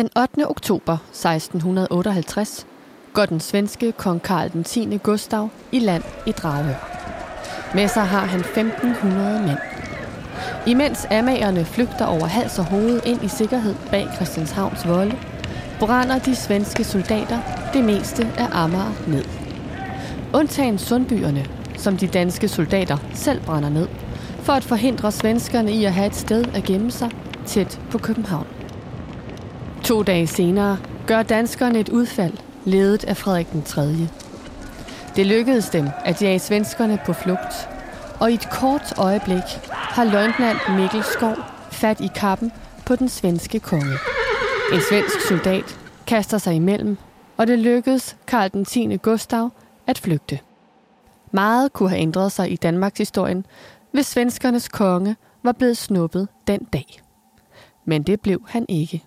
Den 8. oktober 1658 går den svenske kong Karl den 10. Gustav i land i Dragør. Med sig har han 1500 mænd. Imens amagerne flygter over hals og hoved ind i sikkerhed bag Christianshavns volde, brænder de svenske soldater det meste af Amager ned. Undtagen sundbyerne, som de danske soldater selv brænder ned, for at forhindre svenskerne i at have et sted at gemme sig tæt på København. To dage senere gør danskerne et udfald, ledet af Frederik den 3. Det lykkedes dem at jage svenskerne på flugt, og i et kort øjeblik har løjtnant Mikkel Skov fat i kappen på den svenske konge. En svensk soldat kaster sig imellem, og det lykkedes Karl den 10. Gustav at flygte. Meget kunne have ændret sig i Danmarks historien, hvis svenskernes konge var blevet snuppet den dag. Men det blev han ikke.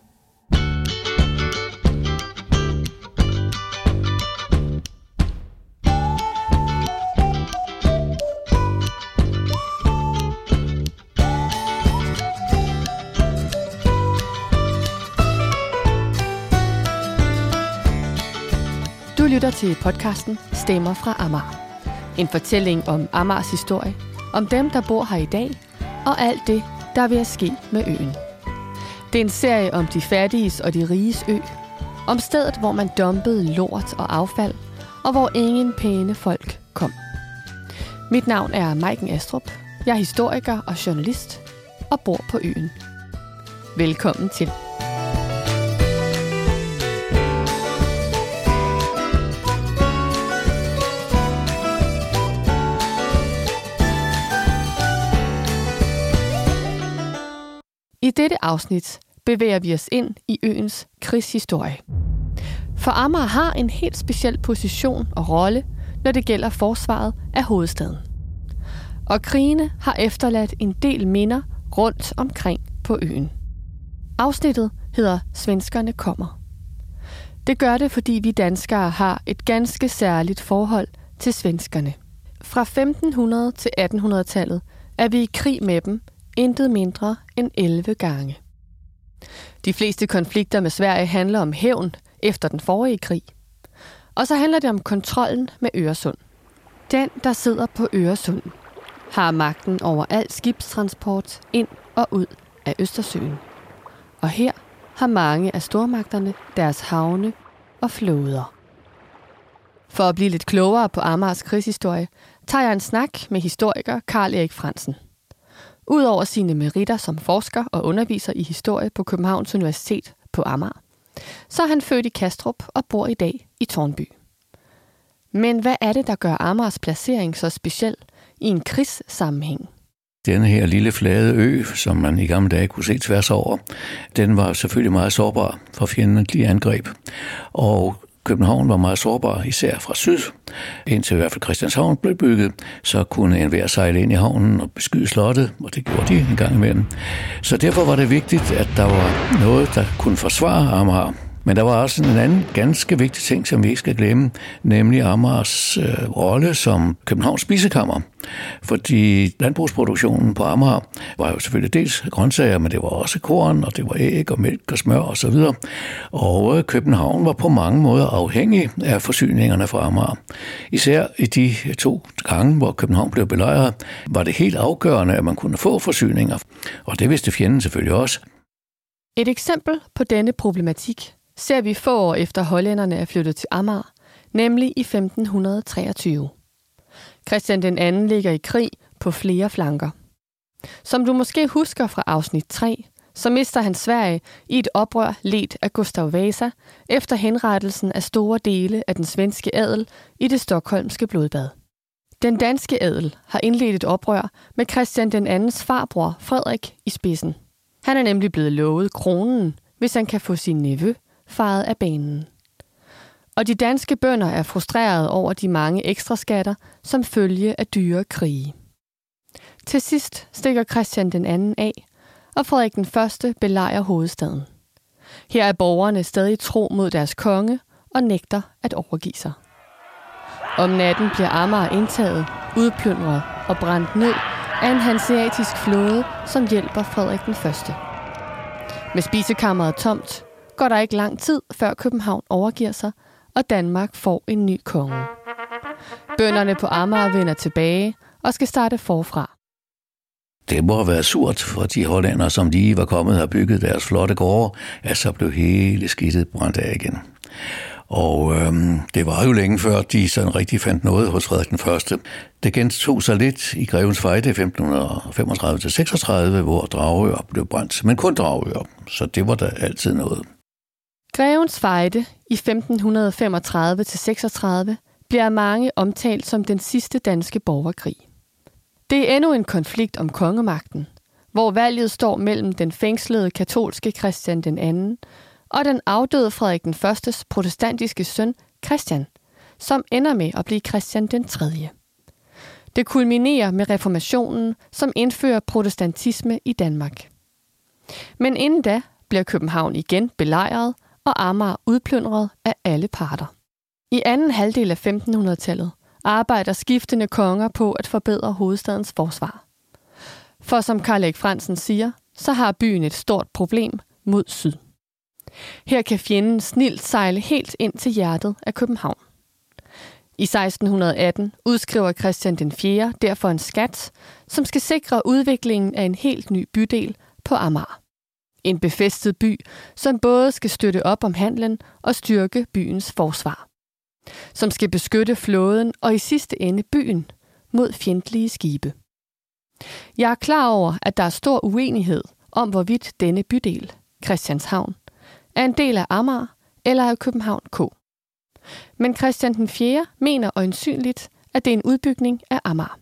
Lytter til podcasten Stemmer fra Amager. En fortælling om Amagers historie, om dem, der bor her i dag, og alt det, der vil ske med øen. Det er en serie om de fattiges og de riges ø, om stedet, hvor man dumpede lort og affald, og hvor ingen pæne folk kom. Mit navn er Maiken Astrup. Jeg er historiker og journalist og bor på øen. Velkommen til. I dette afsnit bevæger vi os ind i øens krigshistorie. For Amager har en helt speciel position og rolle, når det gælder forsvaret af hovedstaden. Og krigene har efterladt en del minder rundt omkring på øen. Afsnittet hedder Svenskerne kommer. Det gør det, fordi vi danskere har et ganske særligt forhold til svenskerne. Fra 1500 til 1800-tallet er vi i krig med dem intet mindre end 11 gange. De fleste konflikter med Sverige handler om hævn efter den forrige krig. Og så handler det om kontrollen med Øresund. Den, der sidder på Øresund, har magten over al skibstransport ind og ud af Østersøen. Og her har mange af stormagterne deres havne og flåder. For at blive lidt klogere på Amars krigshistorie, tager jeg en snak med historiker Karl Erik Fransen. Udover sine meritter som forsker og underviser i historie på Københavns Universitet på Amager, så er han født i Kastrup og bor i dag i Tornby. Men hvad er det, der gør Amagers placering så speciel i en krigssammenhæng? Denne her lille flade ø, som man i gamle dage kunne se tværs over, den var selvfølgelig meget sårbar for fjendtlige angreb. Og København var meget sårbar, især fra syd. Indtil i hvert fald Christianshavn blev bygget, så kunne enhver sejle ind i havnen og beskyde slottet, og det gjorde de en gang imellem. Så derfor var det vigtigt, at der var noget, der kunne forsvare Amager. Men der var også en anden ganske vigtig ting, som vi ikke skal glemme, nemlig Amagers øh, rolle som Københavns spisekammer. Fordi landbrugsproduktionen på Amager var jo selvfølgelig dels grøntsager, men det var også korn, og det var æg og mælk og smør osv. Og, og øh, København var på mange måder afhængig af forsyningerne fra Amager. Især i de øh, to gange, hvor København blev belejret, var det helt afgørende, at man kunne få forsyninger. Og det vidste fjenden selvfølgelig også. Et eksempel på denne problematik ser vi få år efter hollænderne er flyttet til Amager, nemlig i 1523. Christian den anden ligger i krig på flere flanker. Som du måske husker fra afsnit 3, så mister han Sverige i et oprør ledt af Gustav Vasa efter henrettelsen af store dele af den svenske adel i det stokholmske blodbad. Den danske adel har indledt et oprør med Christian den andens farbror Frederik i spidsen. Han er nemlig blevet lovet kronen, hvis han kan få sin nevø faret af banen. Og de danske bønder er frustrerede over de mange ekstra skatter, som følge af dyre krige. Til sidst stikker Christian den anden af, og Frederik den første belejrer hovedstaden. Her er borgerne stadig tro mod deres konge og nægter at overgive sig. Om natten bliver Amager indtaget, udplyndret og brændt ned af en hanseatisk flåde, som hjælper Frederik den første. Med spisekammeret tomt går der ikke lang tid, før København overgiver sig, og Danmark får en ny konge. Bønderne på Amager vender tilbage og skal starte forfra. Det må have været surt for de hollænder, som lige var kommet og bygget deres flotte gårde, at så blev hele skidtet brændt af igen. Og øhm, det var jo længe før, de sådan rigtig fandt noget hos Frederik den Første. Det gentog sig lidt i Grevens Fejde 1535-36, hvor Dragør blev brændt, men kun Dragør, så det var der altid noget. Grevens Fejde i 1535-36 bliver mange omtalt som den sidste danske borgerkrig. Det er endnu en konflikt om kongemagten, hvor valget står mellem den fængslede katolske Christian den anden og den afdøde Frederik den Førstes protestantiske søn Christian, som ender med at blive Christian den 3. Det kulminerer med reformationen, som indfører protestantisme i Danmark. Men inden da bliver København igen belejret og Amager udplyndret af alle parter. I anden halvdel af 1500-tallet arbejder skiftende konger på at forbedre hovedstadens forsvar. For som Karl Erik Fransen siger, så har byen et stort problem mod syd. Her kan fjenden snilt sejle helt ind til hjertet af København. I 1618 udskriver Christian den 4. derfor en skat, som skal sikre udviklingen af en helt ny bydel på Amager. En befæstet by, som både skal støtte op om handlen og styrke byens forsvar. Som skal beskytte flåden og i sidste ende byen mod fjendtlige skibe. Jeg er klar over, at der er stor uenighed om, hvorvidt denne bydel, Christianshavn, er en del af Amager eller af København K. Men Christian den 4. mener øjensynligt, at det er en udbygning af Amager.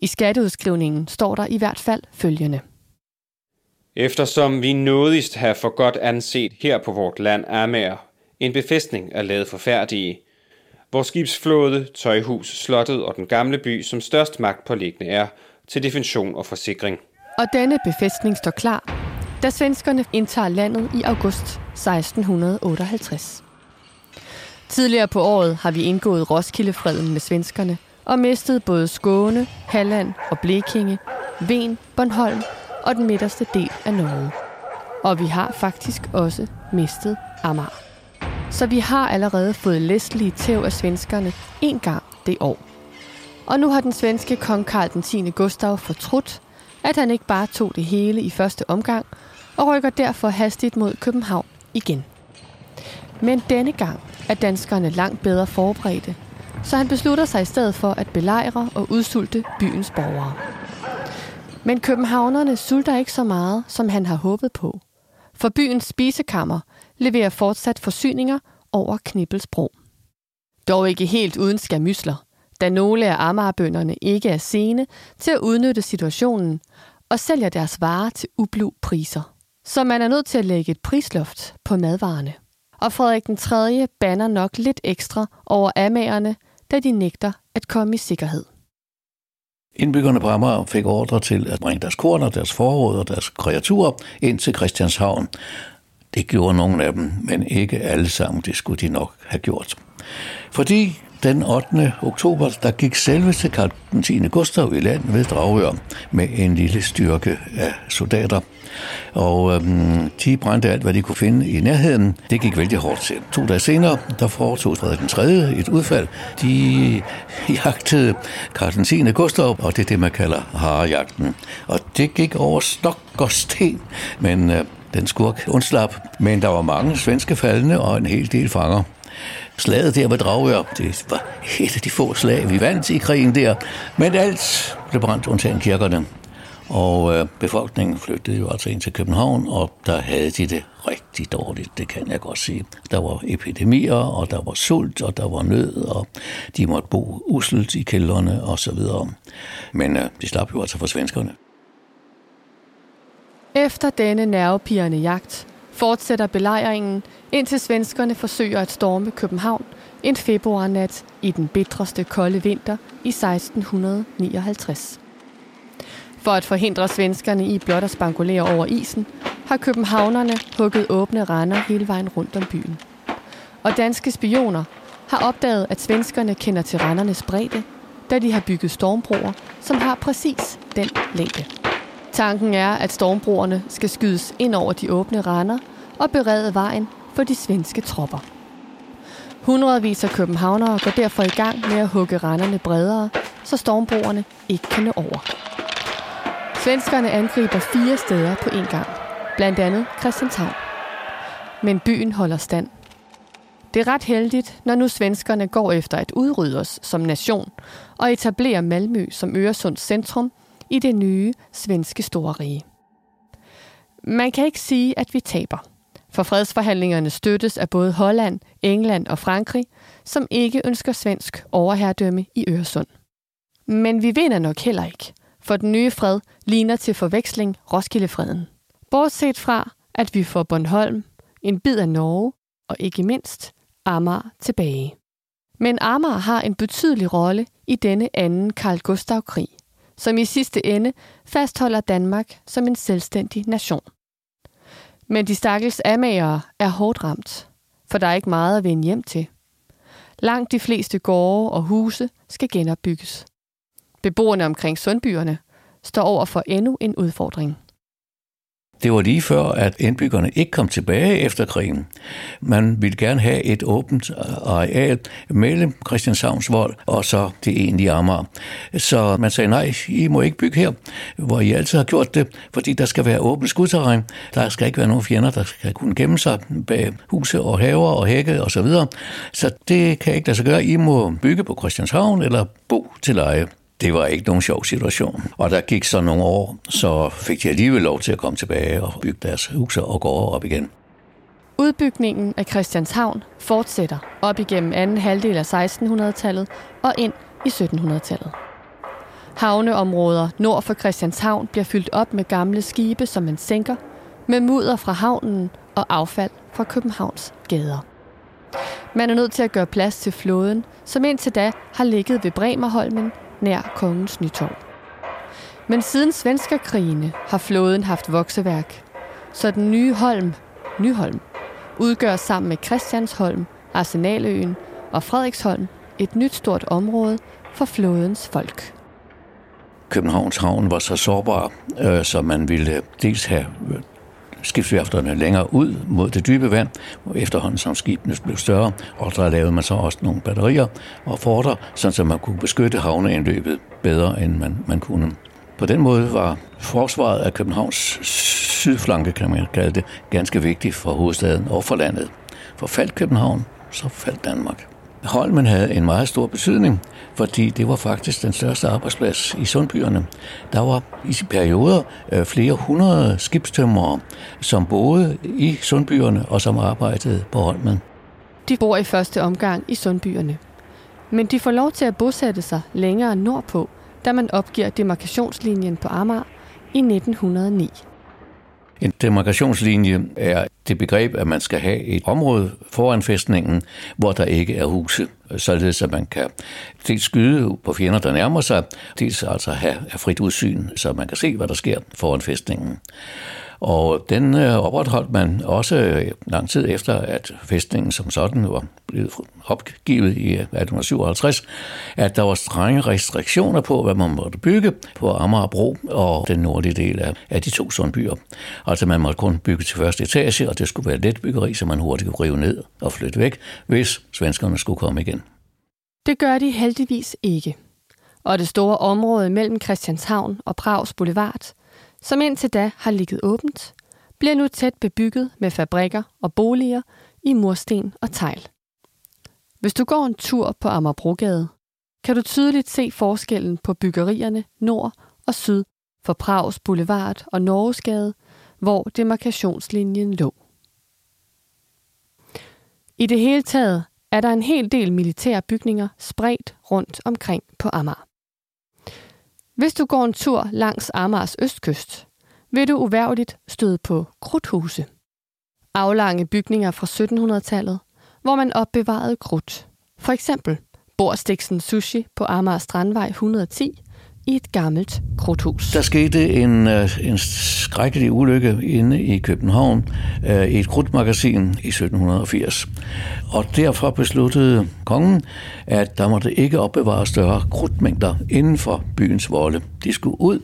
I skatteudskrivningen står der i hvert fald følgende. Eftersom vi nådigst har for godt anset her på vort land Amager, en befæstning er lavet forfærdige, hvor skibsflåde, tøjhus, slottet og den gamle by som størst magt påliggende er til defension og forsikring. Og denne befæstning står klar, da svenskerne indtager landet i august 1658. Tidligere på året har vi indgået Roskildefreden med svenskerne og mistet både Skåne, Halland og Blekinge, Ven, Bornholm og den midterste del af Norge. Og vi har faktisk også mistet Amager. Så vi har allerede fået læstlige tæv af svenskerne en gang det år. Og nu har den svenske kong Karl den 10. Gustav fortrudt, at han ikke bare tog det hele i første omgang, og rykker derfor hastigt mod København igen. Men denne gang er danskerne langt bedre forberedte, så han beslutter sig i stedet for at belejre og udsulte byens borgere. Men københavnerne sulter ikke så meget, som han har håbet på. For byens spisekammer leverer fortsat forsyninger over Knibbelsbro. Dog ikke helt uden skamysler, da nogle af Amagerbønderne ikke er sene til at udnytte situationen og sælger deres varer til ublu priser. Så man er nødt til at lægge et prisloft på madvarerne. Og Frederik den 3. banner nok lidt ekstra over amagerne, da de nægter at komme i sikkerhed. Indbyggerne på Amager fik ordre til at bringe deres korn deres forråd og deres kreaturer ind til Christianshavn. Det gjorde nogle af dem, men ikke alle sammen. Det skulle de nok have gjort. Fordi den 8. oktober, der gik selve til Karl 10. Gustav i land ved Dragør med en lille styrke af soldater. Og øhm, de brændte alt, hvad de kunne finde i nærheden. Det gik vældig hårdt til. To dage senere, der foretog Frederik den 3. et udfald. De jagtede Karl den 10. Gustav, og det er det, man kalder harejagten. Og det gik over stok og sten, men øh, den skurk undslap. Men der var mange svenske faldende og en hel del fanger. Slaget der ved Dragør, det var et af de få slag, vi vandt i krigen der. Men alt blev brændt undtagen kirkerne. Og øh, befolkningen flyttede jo altså ind til København, og der havde de det rigtig dårligt, det kan jeg godt sige. Der var epidemier, og der var sult, og der var nød, og de måtte bo uselt i kældrene og så videre. Men øh, de slap jo altså for svenskerne. Efter denne nervepirrende jagt fortsætter belejringen, indtil svenskerne forsøger at storme København en februarnat i den bitreste kolde vinter i 1659. For at forhindre svenskerne i blot at spankulere over isen, har københavnerne hugget åbne render hele vejen rundt om byen. Og danske spioner har opdaget, at svenskerne kender til rendernes bredde, da de har bygget stormbroer, som har præcis den længde. Tanken er, at stormbroerne skal skydes ind over de åbne render, og berede vejen for de svenske tropper. Hundredvis af københavnere går derfor i gang med at hugge renderne bredere, så stormbroerne ikke kan nå over. Svenskerne angriber fire steder på en gang, blandt andet Christianshavn. Men byen holder stand. Det er ret heldigt, når nu svenskerne går efter at udrydde os som nation og etablere Malmø som Øresunds centrum i det nye svenske storrige. Man kan ikke sige, at vi taber, for fredsforhandlingerne støttes af både Holland, England og Frankrig, som ikke ønsker svensk overherredømme i Øresund. Men vi vinder nok heller ikke, for den nye fred ligner til forveksling Roskildefreden. Bortset fra, at vi får Bornholm, en bid af Norge og ikke mindst Amager tilbage. Men Amager har en betydelig rolle i denne anden Karl Gustav-krig, som i sidste ende fastholder Danmark som en selvstændig nation. Men de stakkels amagere er hårdt ramt, for der er ikke meget at vende hjem til. Langt de fleste gårde og huse skal genopbygges. Beboerne omkring Sundbyerne står over for endnu en udfordring. Det var lige før, at indbyggerne ikke kom tilbage efter krigen. Man ville gerne have et åbent øh, areal mellem Christianshavns vold og så det egentlige Amager. Så man sagde, nej, I må ikke bygge her, hvor I altid har gjort det, fordi der skal være åbent skudterræn. Der skal ikke være nogen fjender, der skal kunne gemme sig bag huse og haver og hække osv. Så, videre. så det kan ikke lade sig gøre. I må bygge på Christianshavn eller bo til leje. Det var ikke nogen sjov situation. Og der gik så nogle år, så fik de alligevel lov til at komme tilbage og bygge deres huse og gå op igen. Udbygningen af Christianshavn fortsætter op igennem anden halvdel af 1600-tallet og ind i 1700-tallet. Havneområder nord for Christianshavn bliver fyldt op med gamle skibe, som man sænker, med mudder fra havnen og affald fra Københavns gader. Man er nødt til at gøre plads til flåden, som indtil da har ligget ved Bremerholmen nær kongens nytorv. Men siden svenskerkrigene har flåden haft vokseværk, så den nye Holm, Nyholm, udgør sammen med Christiansholm, Arsenaløen og Frederiksholm et nyt stort område for flådens folk. Københavns Havn var så sårbar, øh, så man ville dels have skibsværfterne længere ud mod det dybe vand, og efterhånden som skibene blev større, og der lavede man så også nogle batterier og forter, så man kunne beskytte havneindløbet bedre, end man, man kunne. På den måde var forsvaret af Københavns sydflanke, kan man kalde det, ganske vigtigt for hovedstaden og for landet. For faldt København, så faldt Danmark. Holmen havde en meget stor betydning, fordi det var faktisk den største arbejdsplads i Sundbyerne. Der var i perioder øh, flere hundrede skibstømmere, som boede i Sundbyerne og som arbejdede på Holmen. De bor i første omgang i Sundbyerne. Men de får lov til at bosætte sig længere nordpå, da man opgiver demarkationslinjen på Amager i 1909. En demarkationslinje er det begreb, at man skal have et område foran fæstningen, hvor der ikke er huse, således at man kan dels skyde på fjender, der nærmer sig, dels altså have frit udsyn, så man kan se, hvad der sker foran fæstningen. Og den øh, opretholdt man også øh, lang tid efter, at fæstningen som sådan var blevet opgivet i øh, 1857, at der var strenge restriktioner på, hvad man måtte bygge på Amagerbro og den nordlige del af, af de to sundbyer. Altså man måtte kun bygge til første etage, og det skulle være let byggeri, så man hurtigt kunne rive ned og flytte væk, hvis svenskerne skulle komme igen. Det gør de heldigvis ikke. Og det store område mellem Christianshavn og Prags Boulevard – som indtil da har ligget åbent, bliver nu tæt bebygget med fabrikker og boliger i mursten og tegl. Hvis du går en tur på Amagerbrogade, kan du tydeligt se forskellen på byggerierne nord og syd for Prags Boulevard og Norgesgade, hvor demarkationslinjen lå. I det hele taget er der en hel del militære bygninger spredt rundt omkring på Amager. Hvis du går en tur langs Amars østkyst, vil du uværligt støde på krudthuse. Aflange bygninger fra 1700-tallet, hvor man opbevarede krudt. For eksempel Borstiksen Sushi på Amager Strandvej 110 i et gammelt krudthus. Der skete en, øh, en skrækkelig ulykke inde i København øh, i et krudtmagasin i 1780. Og derfor besluttede kongen, at der måtte ikke opbevare større krudtmængder inden for byens volde. De skulle ud,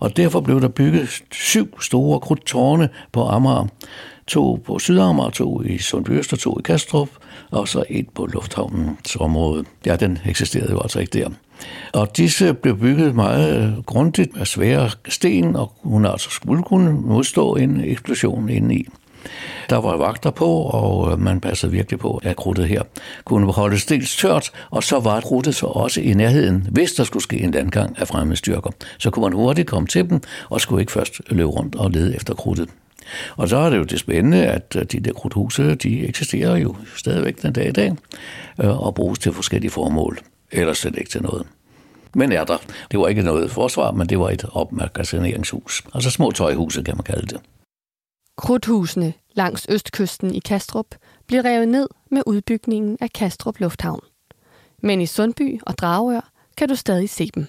og derfor blev der bygget syv store krudttårne på Amager to på Sydamager, to i Sundby Øster, to i Kastrup, og så et på lufthavnens område. Ja, den eksisterede jo altså ikke der. Og disse blev bygget meget grundigt af svære sten, og hun altså skulle kunne modstå en eksplosion indeni. Der var vagter på, og man passede virkelig på, at krudtet her kunne holdes dels tørt, og så var krudtet så også i nærheden, hvis der skulle ske en landgang af fremmede styrker. Så kunne man hurtigt komme til dem, og skulle ikke først løbe rundt og lede efter krudtet. Og så er det jo det spændende, at de der krudthuse, de eksisterer jo stadigvæk den dag i dag, øh, og bruges til forskellige formål, eller slet ikke til noget. Men er der. Det var ikke noget forsvar, men det var et opmagasineringshus. Altså små tøjhuse, kan man kalde det. Krudthusene langs østkysten i Kastrup blev revet ned med udbygningen af Kastrup Lufthavn. Men i Sundby og Dragør kan du stadig se dem.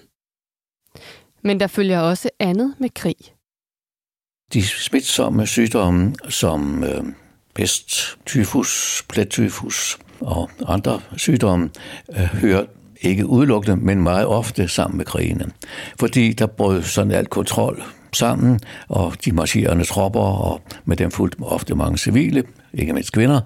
Men der følger også andet med krig. De smitsomme sygdomme som øh, pest, tyfus, plettyfus og andre sygdomme øh, hører ikke udelukkende, men meget ofte sammen med krigene. Fordi der brød sådan alt kontrol sammen, og de marcherende tropper, og med dem fulgte ofte mange civile, ikke mindst kvinder.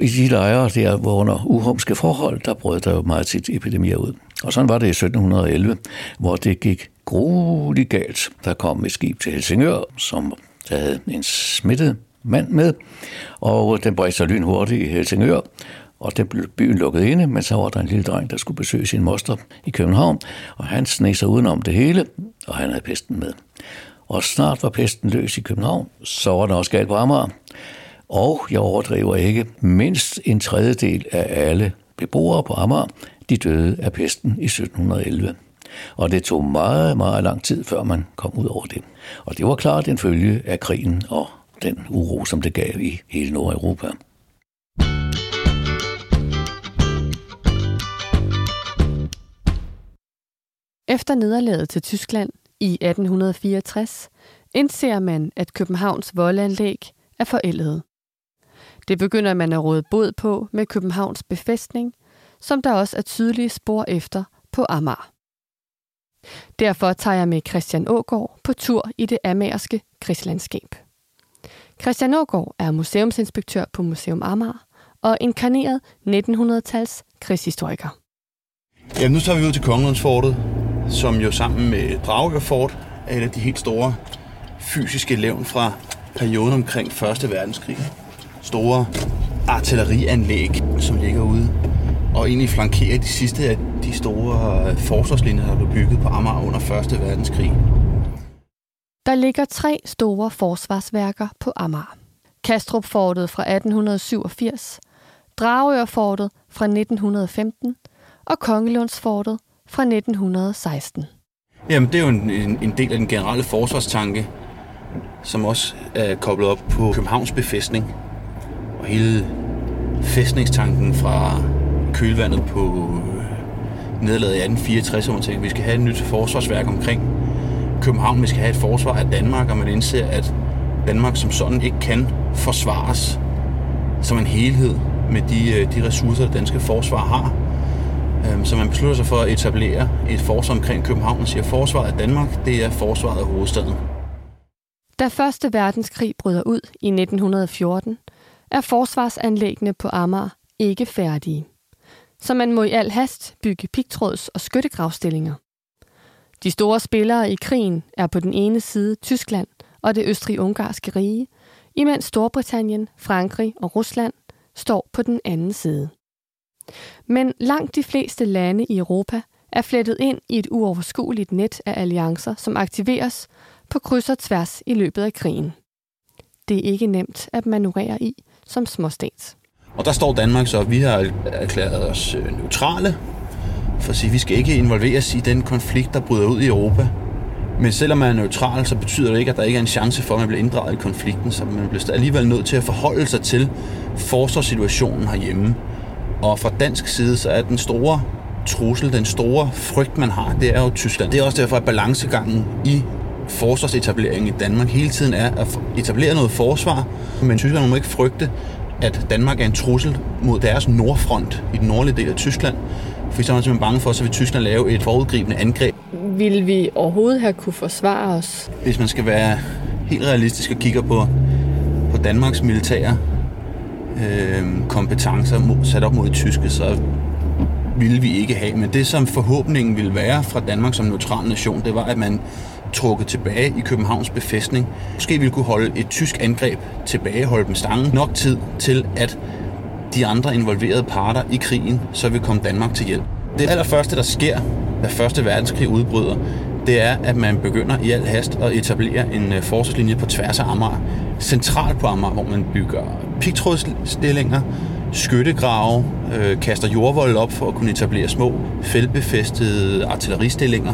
I de lejre der, hvor under uhumske forhold, der brød der jo meget tit epidemier ud. Og sådan var det i 1711, hvor det gik grueligt galt. Der kom et skib til Helsingør, som der havde en smittet mand med, og den bredte sig lynhurtigt i Helsingør, og det blev byen lukket inde, men så var der en lille dreng, der skulle besøge sin moster i København, og han sneg sig udenom det hele, og han havde pesten med. Og snart var pesten løs i København, så var der også galt på Amager. Og jeg overdriver ikke, mindst en tredjedel af alle beboere på Amager, de døde af pesten i 1711. Og det tog meget, meget lang tid, før man kom ud over det. Og det var klart en følge af krigen og den uro, som det gav i hele Nordeuropa. Efter nederlaget til Tyskland i 1864 indser man, at Københavns voldanlæg er forældet. Det begynder man at råde bod på med Københavns befæstning, som der også er tydelige spor efter på Amager. Derfor tager jeg med Christian Ågård på tur i det amerske krigslandskab. Christian Ågård er museumsinspektør på Museum Amager og inkarneret 1900-tals krigshistoriker. Ja, nu tager vi ud til Kongelundsfortet, som jo sammen med Dragør Fort er et af de helt store fysiske levn fra perioden omkring 1. verdenskrig. Store artillerianlæg, som ligger ude og egentlig flankerer de sidste af de store forsvarslinjer, der blev bygget på Amager under 1. verdenskrig. Der ligger tre store forsvarsværker på Amager. Kastrup-fortet fra 1887, Dragør-fortet fra 1915 og Kongelundsfortet fra 1916. Jamen, det er jo en, en, en del af den generelle forsvarstanke, som også er koblet op på Københavns befæstning. Og hele fæstningstanken fra kølvandet på øh, nederlaget i 1864, hvor man tænker, at vi skal have et nyt forsvarsværk omkring København. Vi skal have et forsvar af Danmark, og man indser, at Danmark som sådan ikke kan forsvares som en helhed med de, øh, de ressourcer, det danske forsvar har. Øhm, så man beslutter sig for at etablere et forsvar omkring København og siger, at forsvaret af Danmark, det er forsvaret af hovedstaden. Da Første Verdenskrig bryder ud i 1914, er forsvarsanlæggene på Amager ikke færdige. Så man må i al hast bygge pigtråds- og skyttegravstillinger. De store spillere i krigen er på den ene side Tyskland og det østrig-ungarske rige, imens Storbritannien, Frankrig og Rusland står på den anden side. Men langt de fleste lande i Europa er flettet ind i et uoverskueligt net af alliancer, som aktiveres på kryds og tværs i løbet af krigen. Det er ikke nemt at manøvrere i som småstat. Og der står Danmark så, at vi har erklæret os øh, neutrale, for at sige, at vi skal ikke involveres i den konflikt, der bryder ud i Europa. Men selvom man er neutral, så betyder det ikke, at der ikke er en chance for, at man bliver inddraget i konflikten, så man bliver alligevel nødt til at forholde sig til forsvarssituationen herhjemme. Og fra dansk side, så er den store trussel, den store frygt, man har, det er jo Tyskland. Det er også derfor, at balancegangen i forsvarsetableringen i Danmark hele tiden er at etablere noget forsvar, men Tyskland må ikke frygte, at Danmark er en trussel mod deres nordfront i den nordlige del af Tyskland. For så er man simpelthen bange for, så vil Tyskland lave et forudgribende angreb. Vil vi overhovedet have kunne forsvare os? Hvis man skal være helt realistisk og kigger på, på på Danmarks militære øh, kompetencer mod, sat op mod tyske, så ville vi ikke have. Men det, som forhåbningen ville være fra Danmark som neutral nation, det var, at man trukket tilbage i Københavns befæstning. Måske ville kunne holde et tysk angreb tilbage, holde dem stangen nok tid til, at de andre involverede parter i krigen så vil komme Danmark til hjælp. Det allerførste, der sker, da Første Verdenskrig udbryder, det er, at man begynder i al hast at etablere en øh, forsvarslinje på tværs af Amager. Centralt på Amager, hvor man bygger pigtrådsstillinger, skyttegrave, øh, kaster jordvold op for at kunne etablere små feltbefæstede artilleristillinger.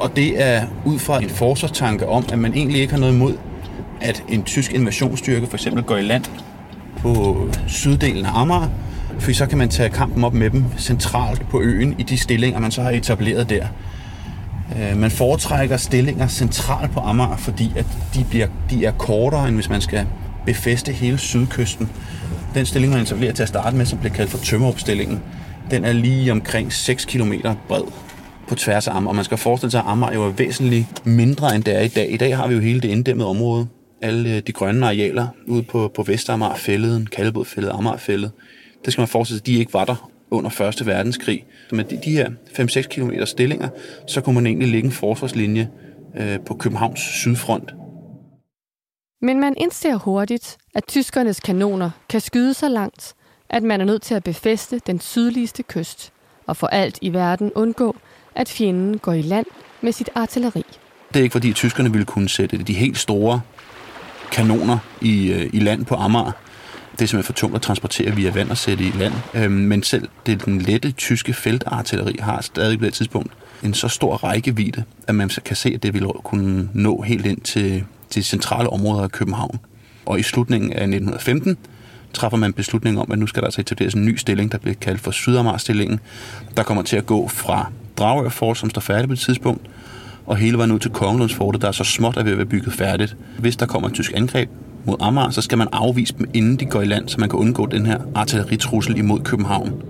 Og det er ud fra en forsvarstanke om, at man egentlig ikke har noget imod, at en tysk invasionsstyrke for eksempel går i land på syddelen af Amager, for så kan man tage kampen op med dem centralt på øen i de stillinger, man så har etableret der. Øh, man foretrækker stillinger centralt på Amager, fordi at de, bliver, de er kortere, end hvis man skal befæste hele sydkysten. Den stilling, man etablerer til at starte med, som bliver kaldt for tømmeropstillingen, den er lige omkring 6 km bred på tværs af Amager. Og man skal forestille sig, at Amager jo er væsentligt mindre, end det er i dag. I dag har vi jo hele det inddæmmede område. Alle øh, de grønne arealer ude på, på Vestamager, fælleden, Kaldebodfældet, Amagerfældet. Det skal man forestille sig, at de ikke var der under 1. verdenskrig. Så med de, de her 5-6 km stillinger, så kunne man egentlig lægge en forsvarslinje øh, på Københavns sydfront. Men man indser hurtigt, at tyskernes kanoner kan skyde så langt, at man er nødt til at befæste den sydligste kyst, og for alt i verden undgå, at fjenden går i land med sit artilleri. Det er ikke fordi tyskerne ville kunne sætte de helt store kanoner i, øh, i land på Amager, det er simpelthen for tungt at transportere via vand og sætte i land. Øhm, men selv det den lette tyske feltartilleri har stadig på det tidspunkt en så stor rækkevidde, at man kan se, at det vil kunne nå helt ind til, til centrale områder af København. Og i slutningen af 1915 træffer man beslutning om, at nu skal der altså etableres en ny stilling, der bliver kaldt for Sydamager-stillingen, der kommer til at gå fra Dragør Fort, som står færdig på et tidspunkt, og hele vejen ud til Kongelundsfortet, der er så småt at være bygget færdigt. Hvis der kommer et tysk angreb, mod Amager, så skal man afvise dem, inden de går i land, så man kan undgå den her artilleritrussel imod København.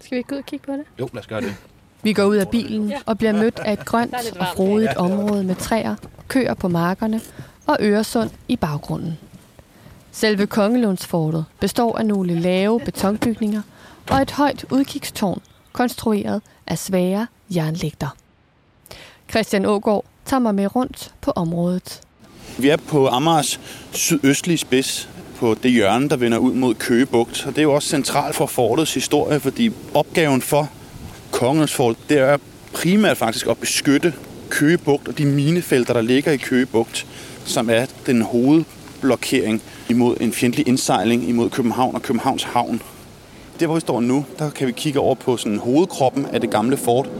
Skal vi ikke gå ud og kigge på det? Jo, lad os gøre det. Vi går ud af bilen og bliver mødt af et grønt og frodigt område med træer, køer på markerne og Øresund i baggrunden. Selve Kongelundsfortet består af nogle lave betonbygninger og et højt udkigstårn, konstrueret af svære jernlægter. Christian Ågård tager mig med rundt på området. Vi er på Amagers sydøstlige spids, på det hjørne, der vender ud mod Køgebugt. Og det er jo også centralt for fortets historie, fordi opgaven for kongens fort, det er primært faktisk at beskytte Køgebugt og de minefelter, der ligger i Køgebugt, som er den hovedblokering imod en fjendtlig indsejling imod København og Københavns havn. Der, hvor vi står nu, der kan vi kigge over på sådan hovedkroppen af det gamle fort,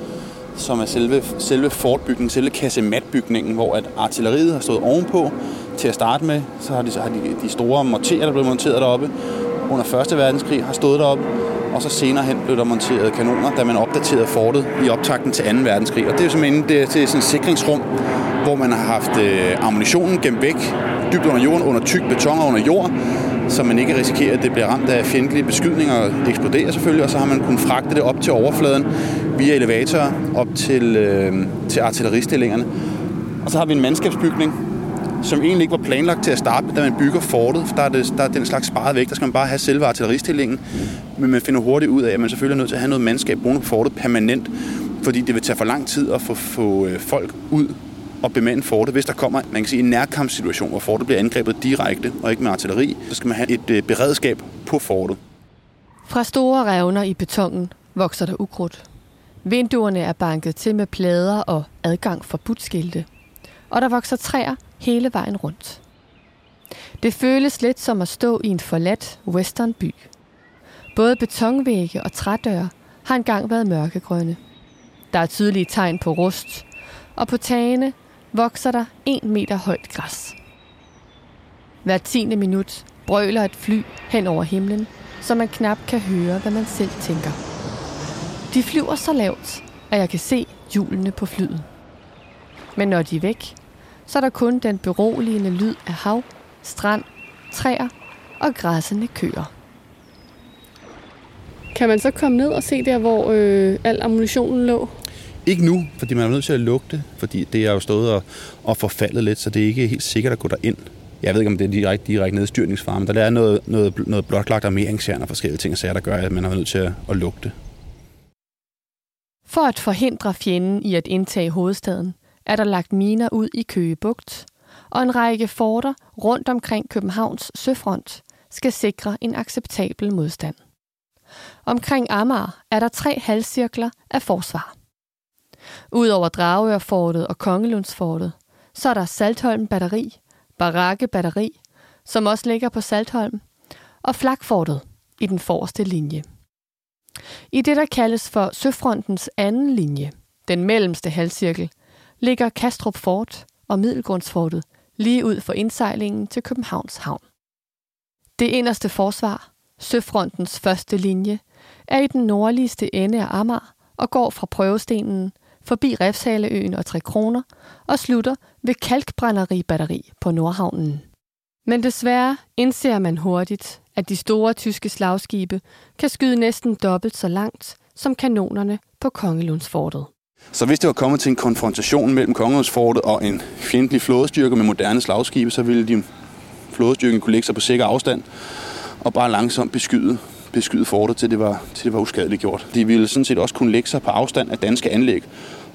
som er selve, selve fortbygningen, selve kassematbygningen, hvor at artilleriet har stået ovenpå til at starte med. Så har de, så har de, de store morterer, der blev monteret deroppe under 1. verdenskrig, har stået deroppe. Og så senere hen blev der monteret kanoner, da man opdaterede fortet i optakten til 2. verdenskrig. Og det er jo simpelthen det, det er sådan et sikringsrum, hvor man har haft øh, ammunitionen gemt væk dybt under jorden, under tyk beton og under jord, så man ikke risikerer, at det bliver ramt af fjendtlige beskydninger. Og eksploderer selvfølgelig, og så har man kunnet fragte det op til overfladen via elevatorer op til, øh, til artilleristillingerne. Og så har vi en mandskabsbygning, som egentlig ikke var planlagt til at starte da man bygger fortet, for der er, det, der er den slags sparet væk, der skal man bare have selve artilleristillingen, men man finder hurtigt ud af, at man selvfølgelig er nødt til at have noget mandskab boende på fortet permanent, fordi det vil tage for lang tid at få, få øh, folk ud at bemande fortet, hvis der kommer man kan sige, en nærkampssituation, hvor fortet bliver angrebet direkte og ikke med artilleri, så skal man have et øh, beredskab på fortet. Fra store revner i betongen vokser der ukrudt. Vinduerne er banket til med plader og adgang for butskilte. Og der vokser træer hele vejen rundt. Det føles lidt som at stå i en forladt westernby. Både betonvægge og trædøre har engang været mørkegrønne. Der er tydelige tegn på rust, og på tagene vokser der en meter højt græs. Hver tiende minut brøler et fly hen over himlen, så man knap kan høre, hvad man selv tænker. De flyver så lavt, at jeg kan se hjulene på flyet. Men når de er væk, så er der kun den beroligende lyd af hav, strand, træer og græssende køer. Kan man så komme ned og se der, hvor øh, al ammunitionen lå? Ikke nu, fordi man er nødt til at lukke det, fordi det er jo stået og, og forfaldet lidt, så det er ikke helt sikkert at gå derind. jeg ved ikke, om det er direkte, direkte nedstyrningsfare, men der er noget, noget, noget blotlagt armeringsjern og forskellige ting, sager, der gør, at man er nødt til at, at lugte. For at forhindre fjenden i at indtage hovedstaden, er der lagt miner ud i Køge Bugt, og en række forter rundt omkring Københavns søfront skal sikre en acceptabel modstand. Omkring Amager er der tre halvcirkler af forsvar. Udover Dragørfortet og Kongelundsfortet, så er der Saltholm Batteri, Barakke Batteri, som også ligger på Saltholm, og Flakfortet i den forreste linje. I det, der kaldes for Søfrontens anden linje, den mellemste halvcirkel, ligger Kastrup Fort og Middelgrundsfortet lige ud for indsejlingen til Københavns Havn. Det inderste forsvar, Søfrontens første linje, er i den nordligste ende af Amager og går fra prøvestenen forbi Refshaleøen og Tre Kroner og slutter ved Kalkbrænderi Batteri på Nordhavnen. Men desværre indser man hurtigt, at de store tyske slagskibe kan skyde næsten dobbelt så langt som kanonerne på Kongelundsfortet. Så hvis det var kommet til en konfrontation mellem Kongelundsfortet og en fjendtlig flådestyrke med moderne slagskibe, så ville de flådestyrken kunne lægge sig på sikker afstand og bare langsomt beskyde, beskyde fortet, til det, var, til det var uskadeligt gjort. De ville sådan set også kunne lægge sig på afstand af danske anlæg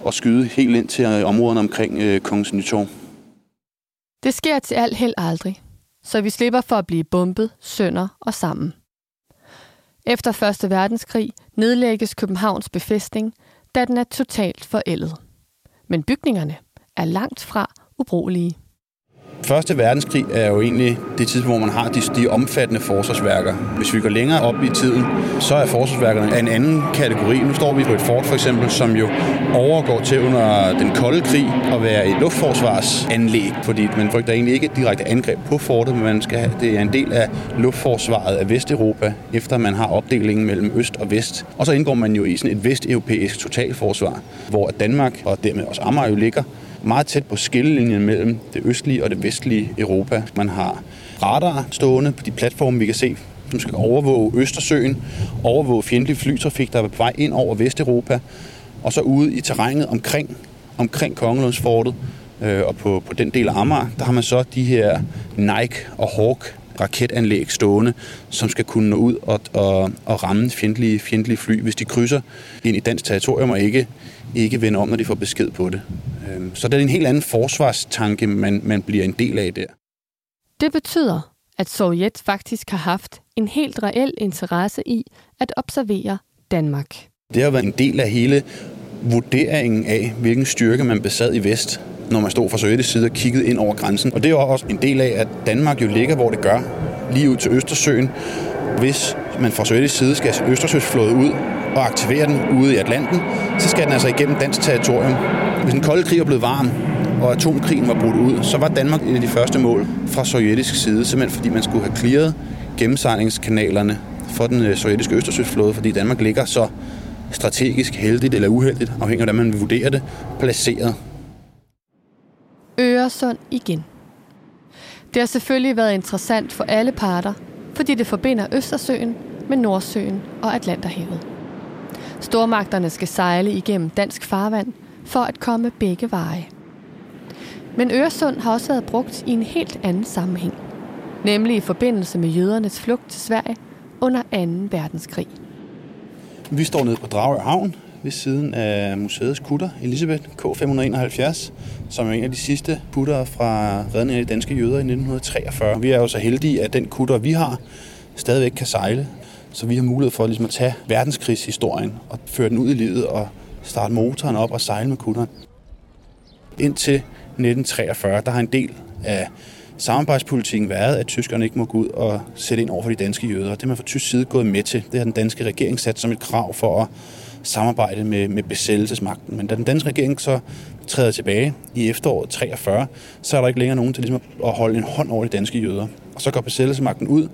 og skyde helt ind til øh, områderne omkring øh, Kongens Nytorv. Det sker til alt held aldrig, så vi slipper for at blive bumpet, sønder og sammen. Efter 1. verdenskrig nedlægges Københavns befæstning, da den er totalt forældet. Men bygningerne er langt fra ubrugelige. Første verdenskrig er jo egentlig det tidspunkt, hvor man har de, de omfattende forsvarsværker. Hvis vi går længere op i tiden, så er forsvarsværkerne en anden kategori. Nu står vi på et fort for eksempel, som jo overgår til under den kolde krig at være et luftforsvarsanlæg, fordi man frygter egentlig ikke et direkte angreb på fortet, men man skal have, det er en del af luftforsvaret af Vesteuropa, efter man har opdelingen mellem øst og vest. Og så indgår man jo i sådan et vesteuropæisk totalforsvar, hvor Danmark og dermed også Amager jo ligger meget tæt på skillelinjen mellem det østlige og det vestlige Europa. Man har radar stående på de platforme, vi kan se, som skal overvåge Østersøen, overvåge fjendtlig flytrafik, der er på vej ind over Vesteuropa, og så ude i terrænet omkring, omkring Kongelundsfortet, øh, og på, på den del af Amager, der har man så de her Nike og Hawk raketanlæg stående, som skal kunne nå ud og, og, og ramme fjendtlige, fjendtlige fly, hvis de krydser ind i dansk territorium og ikke, ikke vender om, når de får besked på det. Øhm, så det er en helt anden forsvarstanke, man, man bliver en del af der. Det betyder, at Sovjet faktisk har haft en helt reel interesse i at observere Danmark. Det har været en del af hele vurderingen af, hvilken styrke man besad i vest, når man stod fra sovjetisk side og kiggede ind over grænsen. Og det er også en del af, at Danmark jo ligger, hvor det gør, lige ud til Østersøen. Hvis man fra sovjetisk side skal Østersøsflåde ud og aktivere den ude i Atlanten, så skal den altså igennem dansk territorium. Hvis den kolde krig er blevet varm, og atomkrigen var brudt ud, så var Danmark en af de første mål fra sovjetisk side, simpelthen fordi man skulle have clearet gennemsejlingskanalerne for den øh, sovjetiske Østersøsflåde, fordi Danmark ligger så strategisk heldigt eller uheldigt, afhængig af hvordan man vurderer det, placeret. Øresund igen. Det har selvfølgelig været interessant for alle parter, fordi det forbinder Østersøen med Nordsøen og Atlanterhavet. Stormagterne skal sejle igennem dansk farvand for at komme begge veje. Men Øresund har også været brugt i en helt anden sammenhæng, nemlig i forbindelse med jødernes flugt til Sverige under 2. verdenskrig. Vi står nede på Dragør Havn ved siden af museets kutter, Elisabeth K571, som er en af de sidste kutter fra redningen af de danske jøder i 1943. Vi er jo så heldige, at den kutter, vi har, stadigvæk kan sejle. Så vi har mulighed for ligesom at tage verdenskrigshistorien og føre den ud i livet og starte motoren op og sejle med kutteren. Indtil 1943, der har en del af samarbejdspolitikken været, at tyskerne ikke må gå ud og sætte ind over for de danske jøder. Det er man fra tysk side gået med til. Det har den danske regering sat som et krav for at samarbejde med, med besættelsesmagten. Men da den danske regering så træder tilbage i efteråret 43, så er der ikke længere nogen til ligesom at holde en hånd over de danske jøder. Og så går besættelsesmagten ud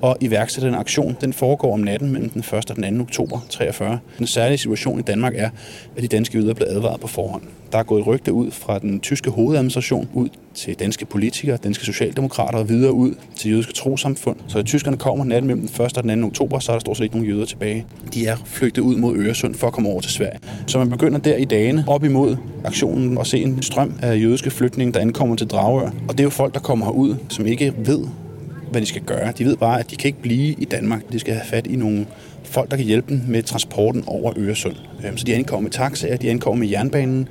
og iværksætter en aktion. Den foregår om natten mellem den 1. og den 2. oktober 43. Den særlige situation i Danmark er, at de danske jøder er blevet advaret på forhånd. Der er gået rygte ud fra den tyske hovedadministration ud til danske politikere, danske socialdemokrater og videre ud til jødiske trosamfund. Så tyskerne kommer natten mellem den 1. og den 2. oktober, så er der stort set ikke nogen jøder tilbage. De er flygtet ud mod Øresund for at komme over til Sverige. Så man begynder der i dagene op imod aktionen og se en strøm af jødiske flygtninge, der ankommer til Dragør. Og det er jo folk, der kommer herud, som ikke ved, hvad de skal gøre. De ved bare, at de kan ikke blive i Danmark. De skal have fat i nogle folk, der kan hjælpe dem med transporten over Øresund. Øhm, så de ankommer med taxaer, de ankommer med jernbanen.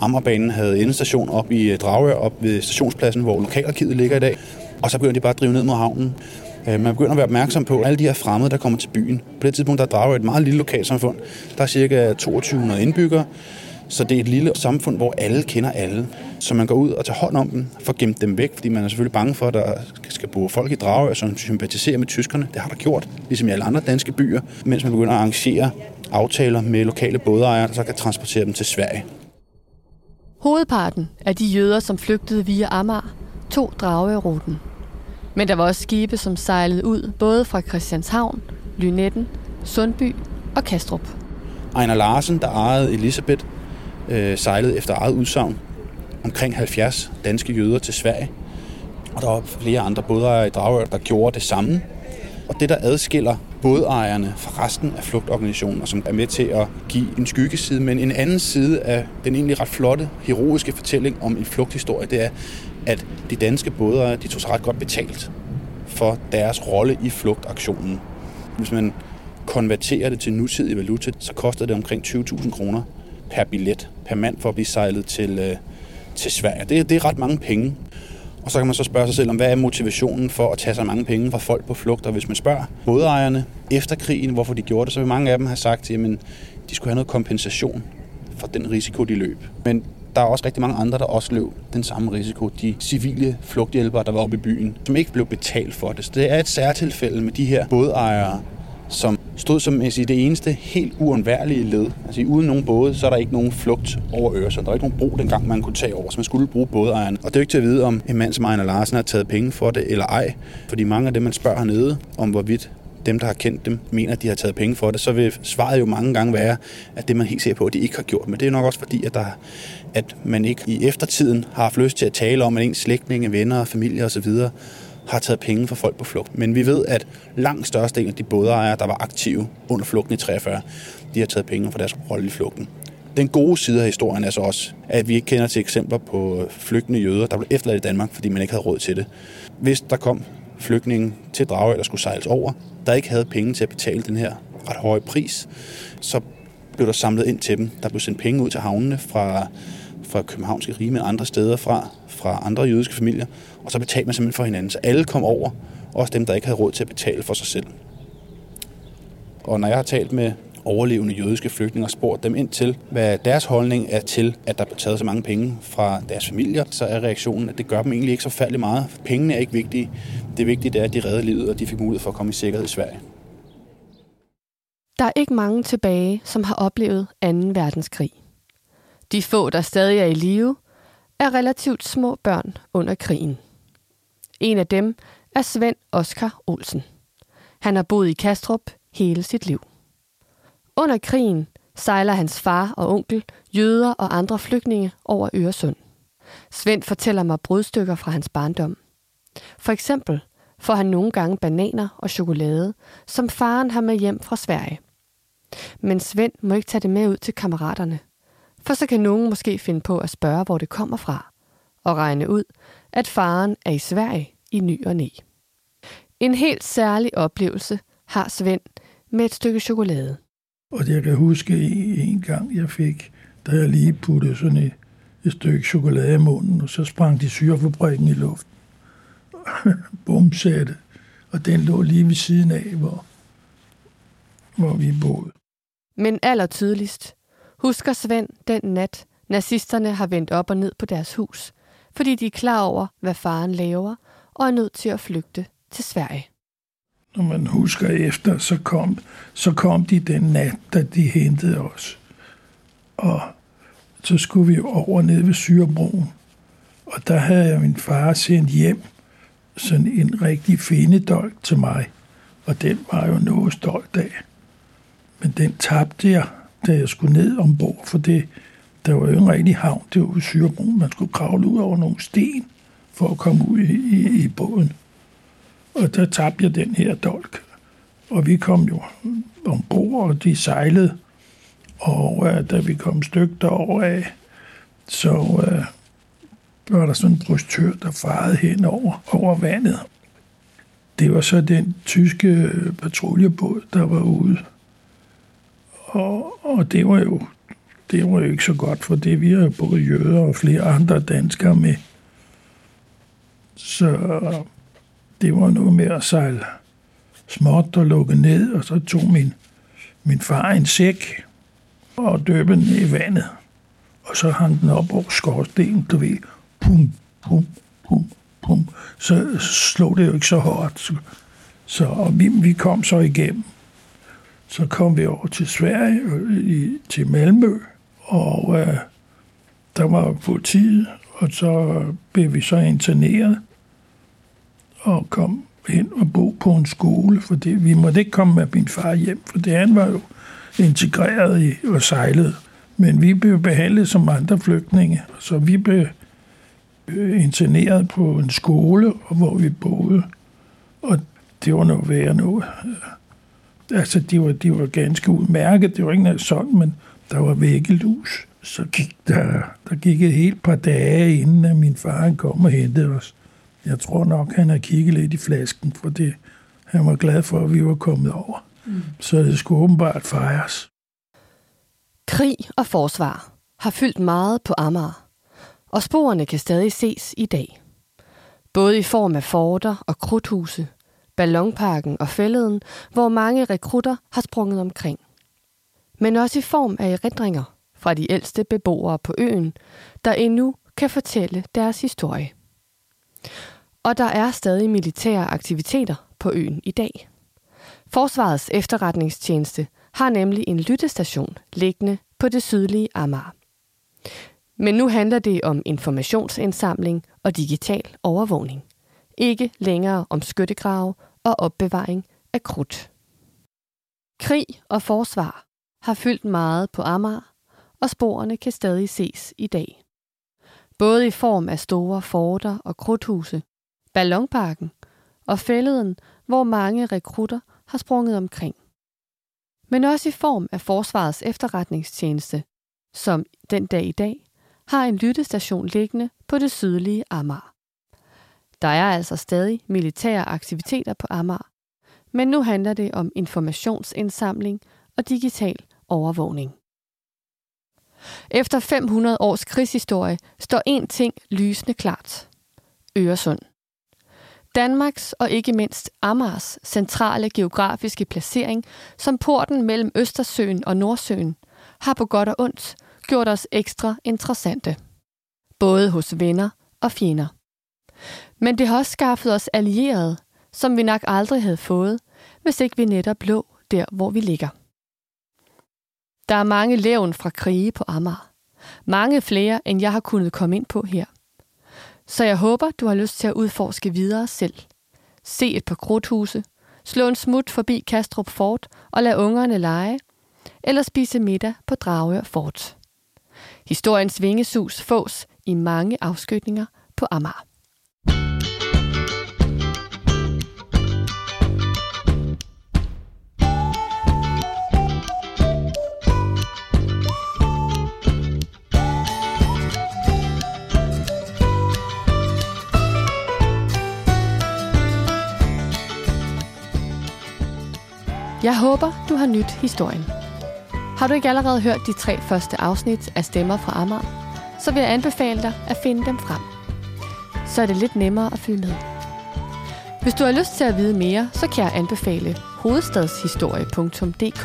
Ammerbanen havde endestation op i øh, Dragør, op ved stationspladsen, hvor lokalarkivet ligger i dag. Og så begynder de bare at drive ned mod havnen. Øh, man begynder at være opmærksom på alle de her fremmede, der kommer til byen. På det tidspunkt, der drager Dragør et meget lille lokalsamfund. Der er cirka 2200 indbyggere. Så det er et lille samfund, hvor alle kender alle. Så man går ud og tager hånd om dem, for gemt dem væk, fordi man er selvfølgelig bange for, at der skal bo folk i Dragør, som sympatiserer med tyskerne. Det har der gjort, ligesom i alle andre danske byer, mens man begynder at arrangere aftaler med lokale bådejere, der så kan transportere dem til Sverige. Hovedparten af de jøder, som flygtede via Amager, tog drageruten. Men der var også skibe, som sejlede ud både fra Christianshavn, Lynetten, Sundby og Kastrup. Ejner Larsen, der ejede Elisabeth, øh, sejlede efter eget udsagn omkring 70 danske jøder til Sverige. Og der var flere andre bådejere i Dragør, der gjorde det samme. Og det, der adskiller bådejerne fra resten af flugtorganisationer, som er med til at give en skyggeside, men en anden side af den egentlig ret flotte, heroiske fortælling om en flugthistorie, det er, at de danske bådejere, de tog sig ret godt betalt for deres rolle i flugtaktionen. Hvis man konverterer det til nutidig valuta, så koster det omkring 20.000 kroner per billet, per mand for at blive sejlet til, øh, til Sverige. Det, det er ret mange penge. Og så kan man så spørge sig selv om, hvad er motivationen for at tage så mange penge fra folk på flugt? Og hvis man spørger bådejerne efter krigen, hvorfor de gjorde det, så vil mange af dem have sagt, at de skulle have noget kompensation for den risiko, de løb. Men der er også rigtig mange andre, der også løb den samme risiko. De civile flugthjælpere, der var oppe i byen, som ikke blev betalt for det. Så det er et særtilfælde med de her bådejere, som stod som altså, sige, det eneste helt uundværlige led. Altså uden nogen både, så er der ikke nogen flugt over Øresund. Der er ikke nogen bro dengang, man kunne tage over, så man skulle bruge bådejeren. Og det er jo ikke til at vide, om en mand som Ejner Larsen har taget penge for det eller ej. Fordi mange af dem, man spørger hernede, om hvorvidt dem, der har kendt dem, mener, at de har taget penge for det, så vil svaret jo mange gange være, at det man helt ser på, at de ikke har gjort. Men det er nok også fordi, at, der, at man ikke i eftertiden har haft lyst til at tale om, at ens slægtninge, venner, familie osv har taget penge fra folk på flugt. Men vi ved, at langt størstedelen af de bådejere, der var aktive under flugten i 43, de har taget penge fra deres rolle i flugten. Den gode side af historien er så også, at vi ikke kender til eksempler på flygtende jøder, der blev efterladt i Danmark, fordi man ikke havde råd til det. Hvis der kom flygtninge til Dragør, der skulle sejles over, der ikke havde penge til at betale den her ret høje pris, så blev der samlet ind til dem. Der blev sendt penge ud til havnene fra, fra Københavnske Rige og andre steder fra, fra andre jødiske familier, og så betalte man simpelthen for hinanden. Så alle kom over, også dem, der ikke havde råd til at betale for sig selv. Og når jeg har talt med overlevende jødiske flygtninge og spurgt dem ind til, hvad deres holdning er til, at der blev taget så mange penge fra deres familier, så er reaktionen, at det gør dem egentlig ikke så færdig meget. Pengene er ikke vigtige. Det vigtige er, at de redde livet, og de fik mulighed for at komme i sikkerhed i Sverige. Der er ikke mange tilbage, som har oplevet 2. verdenskrig. De få, der stadig er i live, er relativt små børn under krigen. En af dem er Svend Oskar Olsen. Han har boet i Kastrup hele sit liv. Under krigen sejler hans far og onkel, jøder og andre flygtninge over Øresund. Svend fortæller mig brudstykker fra hans barndom. For eksempel får han nogle gange bananer og chokolade, som faren har med hjem fra Sverige. Men Svend må ikke tage det med ud til kammeraterne, for så kan nogen måske finde på at spørge, hvor det kommer fra, og regne ud, at faren er i Sverige i ny og næ. En helt særlig oplevelse har Svend med et stykke chokolade. Og jeg kan huske en gang, jeg fik, da jeg lige puttede sådan et, et stykke chokolade i munden, og så sprang de syrefabrikken i luften. Bum, sagde det. Og den lå lige ved siden af, hvor, hvor vi boede. Men aller tydeligst husker Svend den nat, nazisterne har vendt op og ned på deres hus, fordi de er klar over, hvad faren laver, og er nødt til at flygte til Sverige. Når man husker efter, så kom, så kom de den nat, da de hentede os. Og så skulle vi over ned ved Syrebroen. Og der havde jeg min far sendt hjem sådan en rigtig findedolk til mig. Og den var jo noget stolt af. Men den tabte jeg, da jeg skulle ned ombord, for det, der var jo en rigtig havn, det var Syrebroen. Man skulle kravle ud over nogle sten for at komme ud i, i, i båden. Og der tabte jeg den her dolk. Og vi kom jo ombord, og de sejlede. Og uh, da vi kom stykke derover af, så uh, var der sådan en brystør, der farede hen over, over vandet. Det var så den tyske øh, patruljebåd, der var ude. Og, og det var jo det var jo ikke så godt, for det vi har både jøder og flere andre danskere med. Så det var noget med at sejle småt og lukke ned, og så tog min, min far en sæk og døbte den i vandet. Og så hang den op over skorstenen, du ved, pum, pum, pum, pum. Så slog det jo ikke så hårdt. Så, så og vi, vi kom så igennem. Så kom vi over til Sverige, i, til Malmø, og øh, der var politiet, og så blev vi så interneret og kom hen og bo på en skole, for det, vi måtte ikke komme med min far hjem, for det han var jo integreret i og sejlet. Men vi blev behandlet som andre flygtninge, så vi blev øh, interneret på en skole, hvor vi boede. Og det var noget værre noget. Altså, de var, de var ganske udmærket. Det var ikke noget sådan, men der var væggelus. Så gik der, der gik et helt par dage, inden at min far kom og hentede os. Jeg tror nok, han har kigget lidt i flasken, for det, han var glad for, at vi var kommet over. Mm. Så det skulle åbenbart fejres. Krig og forsvar har fyldt meget på Amager, og sporene kan stadig ses i dag. Både i form af forter og krudthuse, ballonparken og fælleden, hvor mange rekrutter har sprunget omkring. Men også i form af erindringer fra de ældste beboere på øen, der endnu kan fortælle deres historie. Og der er stadig militære aktiviteter på øen i dag. Forsvarets efterretningstjeneste har nemlig en lyttestation liggende på det sydlige Amager. Men nu handler det om informationsindsamling og digital overvågning. Ikke længere om skyttegrave og opbevaring af krudt. Krig og forsvar har fyldt meget på Amager, og sporene kan stadig ses i dag. Både i form af store forter og krudthuse, ballonparken og fælleden, hvor mange rekrutter har sprunget omkring. Men også i form af Forsvarets efterretningstjeneste, som den dag i dag har en lyttestation liggende på det sydlige Amager. Der er altså stadig militære aktiviteter på Amager, men nu handler det om informationsindsamling og digital overvågning. Efter 500 års krigshistorie står en ting lysende klart. Øresund. Danmarks og ikke mindst Amars centrale geografiske placering som porten mellem Østersøen og Nordsøen har på godt og ondt gjort os ekstra interessante. Både hos venner og fjender. Men det har også skaffet os allierede, som vi nok aldrig havde fået, hvis ikke vi netop lå der, hvor vi ligger. Der er mange levn fra krige på Amager. Mange flere, end jeg har kunnet komme ind på her. Så jeg håber, du har lyst til at udforske videre selv. Se et par krudthuse, slå en smut forbi Kastrup Fort og lad ungerne lege, eller spise middag på Dragør Fort. Historiens vingesus fås i mange afskytninger på Amager. Jeg håber, du har nyt historien. Har du ikke allerede hørt de tre første afsnit af Stemmer fra Amager, så vil jeg anbefale dig at finde dem frem. Så er det lidt nemmere at følge med. Hvis du har lyst til at vide mere, så kan jeg anbefale hovedstadshistorie.dk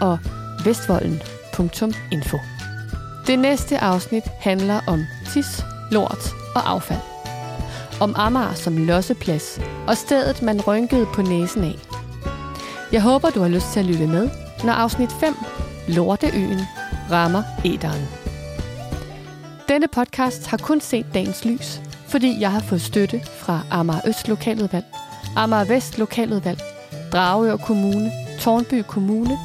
og vestvolden.info. Det næste afsnit handler om tis, lort og affald. Om Amager som losseplads og stedet, man rynkede på næsen af – jeg håber, du har lyst til at lytte med, når afsnit 5, Lorteøen, rammer æderen. Denne podcast har kun set dagens lys, fordi jeg har fået støtte fra Amager Øst Lokaludvalg, Amager Vest Lokaludvalg, Dragør Kommune, Tornby Kommune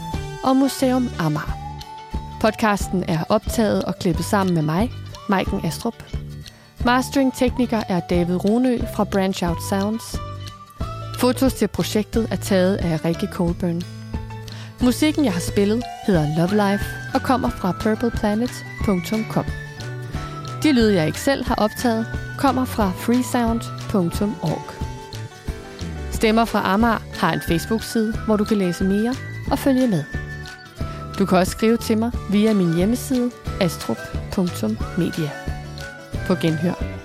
og Museum Amager. Podcasten er optaget og klippet sammen med mig, Maiken Astrup. Mastering-tekniker er David Runø fra Branch Out Sounds. Fotos til projektet er taget af Rikke Colburn. Musikken, jeg har spillet, hedder Love Life og kommer fra purpleplanet.com. De lyde, jeg ikke selv har optaget, kommer fra freesound.org. Stemmer fra Amager har en Facebook-side, hvor du kan læse mere og følge med. Du kan også skrive til mig via min hjemmeside astrup.media. På genhør.